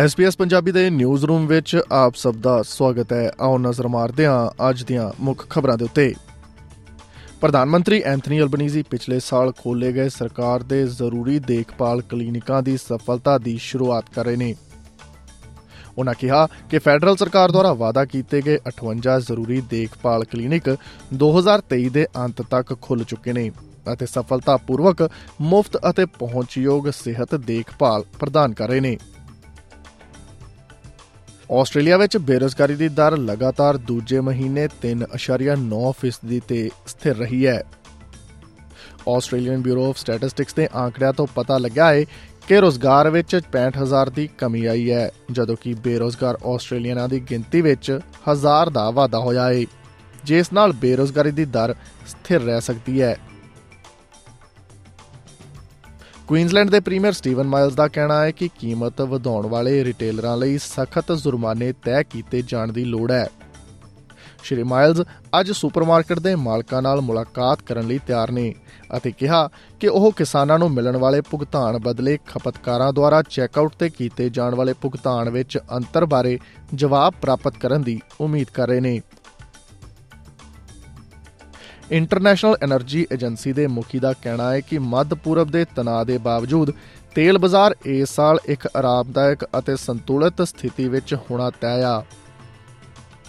SBS Punjabi ਦੇ news room ਵਿੱਚ ਆਪ ਸਭ ਦਾ ਸਵਾਗਤ ਹੈ। ਆਓ ਨਜ਼ਰ ਮਾਰਦੇ ਹਾਂ ਅੱਜ ਦੀਆਂ ਮੁੱਖ ਖਬਰਾਂ ਦੇ ਉੱਤੇ। ਪ੍ਰਧਾਨ ਮੰਤਰੀ ਐਂਥਨੀ ਅਲਬਨੀਜ਼ੀ ਪਿਛਲੇ ਸਾਲ ਖੋਲੇ ਗਏ ਸਰਕਾਰ ਦੇ ਜ਼ਰੂਰੀ ਦੇਖਭਾਲ ਕਲੀਨਿਕਾਂ ਦੀ ਸਫਲਤਾ ਦੀ ਸ਼ੁਰੂਆਤ ਕਰ ਰਹੇ ਨੇ। ਉਹਨਾਂ ਕਿਹਾ ਕਿ ਫੈਡਰਲ ਸਰਕਾਰ ਦੁਆਰਾ ਵਾਅਦਾ ਕੀਤੇ ਗਏ 58 ਜ਼ਰੂਰੀ ਦੇਖਭਾਲ ਕਲੀਨਿਕ 2023 ਦੇ ਅੰਤ ਤੱਕ ਖੁੱਲ ਚੁੱਕੇ ਨੇ ਅਤੇ ਸਫਲਤਾਪੂਰਵਕ ਮੁਫਤ ਅਤੇ ਪਹੁੰਚਯੋਗ ਸਿਹਤ ਦੇਖਭਾਲ ਪ੍ਰਦਾਨ ਕਰ ਰਹੇ ਨੇ। ਆਸਟ੍ਰੇਲੀਆ ਵਿੱਚ ਬੇਰੋਜ਼ਗਾਰੀ ਦੀ ਦਰ ਲਗਾਤਾਰ ਦੂਜੇ ਮਹੀਨੇ 3.9% ਤੇ ਸਥਿਰ ਰਹੀ ਹੈ। ਆਸਟ੍ਰੇਲੀਅਨ ਬਿਊਰੋ ਆਫ ਸਟੈਟਿਸਟਿਕਸ ਦੇ ਆંકੜਿਆਂ ਤੋਂ ਪਤਾ ਲੱਗਾ ਹੈ ਕਿ ਰੋਜ਼ਗਾਰ ਵਿੱਚ 65000 ਦੀ ਕਮੀ ਆਈ ਹੈ, ਜਦੋਂ ਕਿ ਬੇਰੋਜ਼ਗਾਰ ਆਸਟ੍ਰੇਲੀਅਨਾਂ ਦੀ ਗਿਣਤੀ ਵਿੱਚ 1000 ਦਾ ਵਾਧਾ ਹੋਇਆ ਹੈ, ਜਿਸ ਨਾਲ ਬੇਰੋਜ਼ਗਾਰੀ ਦੀ ਦਰ ਸਥਿਰ ਰਹਿ ਸਕਦੀ ਹੈ। ਕੁਈਨਜ਼ਲੈਂਡ ਦੇ ਪ੍ਰੀਮੀਅਰ ਸਟੀਵਨ ਮਾਈਲਸ ਦਾ ਕਹਿਣਾ ਹੈ ਕਿ ਕੀਮਤ ਵਧਾਉਣ ਵਾਲੇ ਰਿਟੇਲਰਾਂ ਲਈ ਸਖਤ ਜੁਰਮਾਨੇ ਤੈਅ ਕੀਤੇ ਜਾਣ ਦੀ ਲੋੜ ਹੈ। ਸ਼੍ਰੀ ਮਾਈਲਸ ਅੱਜ ਸੁਪਰਮਾਰਕਟ ਦੇ ਮਾਲਕਾਂ ਨਾਲ ਮੁਲਾਕਾਤ ਕਰਨ ਲਈ ਤਿਆਰ ਨੇ ਅਤੇ ਕਿਹਾ ਕਿ ਉਹ ਕਿਸਾਨਾਂ ਨੂੰ ਮਿਲਣ ਵਾਲੇ ਭੁਗਤਾਨ ਬਦਲੇ ਖਪਤਕਾਰਾਂ ਦੁਆਰਾ ਚੈੱਕਆਊਟ ਤੇ ਕੀਤੇ ਜਾਣ ਵਾਲੇ ਭੁਗਤਾਨ ਵਿੱਚ ਅੰਤਰ ਬਾਰੇ ਜਵਾਬ ਪ੍ਰਾਪਤ ਕਰਨ ਦੀ ਉਮੀਦ ਕਰ ਰਹੇ ਨੇ। ਇੰਟਰਨੈਸ਼ਨਲ એનર્ਜੀ ਏਜੰਸੀ ਦੇ ਮੁਖੀ ਦਾ ਕਹਿਣਾ ਹੈ ਕਿ ਮੱਧ ਪੂਰਬ ਦੇ ਤਣਾਅ ਦੇ ਬਾਵਜੂਦ ਤੇਲ ਬਾਜ਼ਾਰ ਇਸ ਸਾਲ ਇੱਕ ਆਰਾਮਦਾਇਕ ਅਤੇ ਸੰਤੁਲਿਤ ਸਥਿਤੀ ਵਿੱਚ ਹੋਣਾ ਤੈਅ ਆ।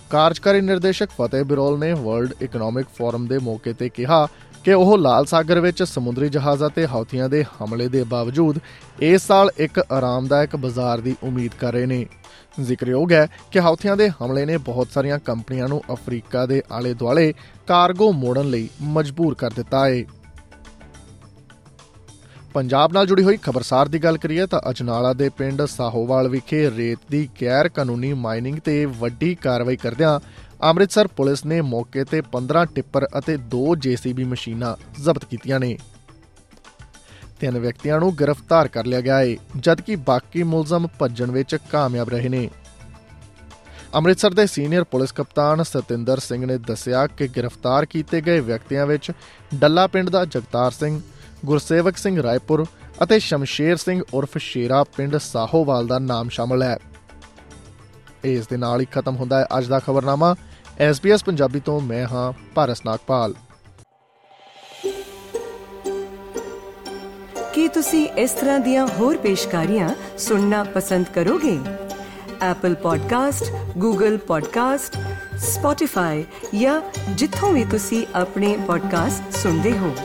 ਕਾਰਜਕਾਰੀ ਨਿਰਦੇਸ਼ਕ ਫਤਿਹ ਬਿਰੋਲ ਨੇ ਵਰਲਡ ਇਕਨੋਮਿਕ ਫੋਰਮ ਦੇ ਮੌਕੇ ਤੇ ਕਿਹਾ ਕਿ ਉਹ ਲਾਲ ਸਾਗਰ ਵਿੱਚ ਸਮੁੰਦਰੀ ਜਹਾਜ਼ਾਂ ਤੇ ਹੌਥੀਆਂ ਦੇ ਹਮਲੇ ਦੇ ਬਾਵਜੂਦ ਇਸ ਸਾਲ ਇੱਕ ਆਰਾਮਦਾਇਕ ਬਾਜ਼ਾਰ ਦੀ ਉਮੀਦ ਕਰ ਰਹੇ ਨੇ। ਜ਼ਿਕਰਯੋਗ ਹੈ ਕਿ ਹੌਥੀਆਂ ਦੇ ਹਮਲੇ ਨੇ ਬਹੁਤ ਸਾਰੀਆਂ ਕੰਪਨੀਆਂ ਨੂੰ ਅਫਰੀਕਾ ਦੇ ਆਲੇ-ਦੁਆਲੇ ਕਾਰਗੋ ਮੋੜਨ ਲਈ ਮਜਬੂਰ ਕਰ ਦਿੱਤਾ ਹੈ। ਪੰਜਾਬ ਨਾਲ ਜੁੜੀ ਹੋਈ ਖਬਰਸਾਰ ਦੀ ਗੱਲ ਕਰੀਏ ਤਾਂ ਅਜਨਾਲਾ ਦੇ ਪਿੰਡ ਸਾਹੋਵਾਲ ਵਿਖੇ ਰੇਤ ਦੀ ਗੈਰ ਕਾਨੂੰਨੀ ਮਾਈਨਿੰਗ ਤੇ ਵੱਡੀ ਕਾਰਵਾਈ ਕਰਦਿਆਂ ਅੰਮ੍ਰਿਤਸਰ ਪੁਲਿਸ ਨੇ ਮੌਕੇ ਤੇ 15 ਟਿੱਪਰ ਅਤੇ 2 ਜੀਸੀਬੀ ਮਸ਼ੀਨਾਂ ਜ਼ਬਤ ਕੀਤੀਆਂ ਨੇ। ਤਿੰਨ ਵਿਅਕਤੀਆਂ ਨੂੰ ਗ੍ਰਿਫਤਾਰ ਕਰ ਲਿਆ ਗਿਆ ਹੈ ਜਦਕਿ ਬਾਕੀ ਮੁਲਜ਼ਮ ਭੱਜਣ ਵਿੱਚ ਕਾਮਯਾਬ ਰਹੇ ਨੇ। ਅੰਮ੍ਰਿਤਸਰ ਦੇ ਸੀਨੀਅਰ ਪੁਲਿਸ ਕਪਤਾਨ ਸਤਿੰਦਰ ਸਿੰਘ ਨੇ ਦੱਸਿਆ ਕਿ ਗ੍ਰਿਫਤਾਰ ਕੀਤੇ ਗਏ ਵਿਅਕਤੀਆਂ ਵਿੱਚ ਡੱਲਾ ਪਿੰਡ ਦਾ ਜਗਤਾਰ ਸਿੰਘ, ਗੁਰਸੇਵਕ ਸਿੰਘ ਰਾਏਪੁਰ ਅਤੇ ਸ਼ਮਸ਼ੇਰ ਸਿੰਘ ਉਰਫ ਸ਼ੇਰਾ ਪਿੰਡ ਸਾਹੋਵਾਲ ਦਾ ਨਾਮ ਸ਼ਾਮਲ ਹੈ। ਇਸ ਦੇ ਨਾਲ ਹੀ ਖਤਮ ਹੁੰਦਾ ਹੈ ਅੱਜ ਦਾ ਖਬਰਨਾਮਾ। SBS ਪੰਜਾਬੀ ਤੋਂ ਮੈਂ ਹਾਂ ਭਾਰਸ ਨਾਗਪਾਲ ਕੀ ਤੁਸੀਂ ਇਸ ਤਰ੍ਹਾਂ ਦੀਆਂ ਹੋਰ ਪੇਸ਼ਕਾਰੀਆਂ ਸੁਣਨਾ ਪਸੰਦ ਕਰੋਗੇ Apple Podcast, Google Podcast, Spotify ਜਾਂ ਜਿੱਥੋਂ ਵੀ ਤੁਸੀਂ ਆਪਣੇ ਪੋਡਕਾਸਟ ਸੁਣਦੇ ਹੋ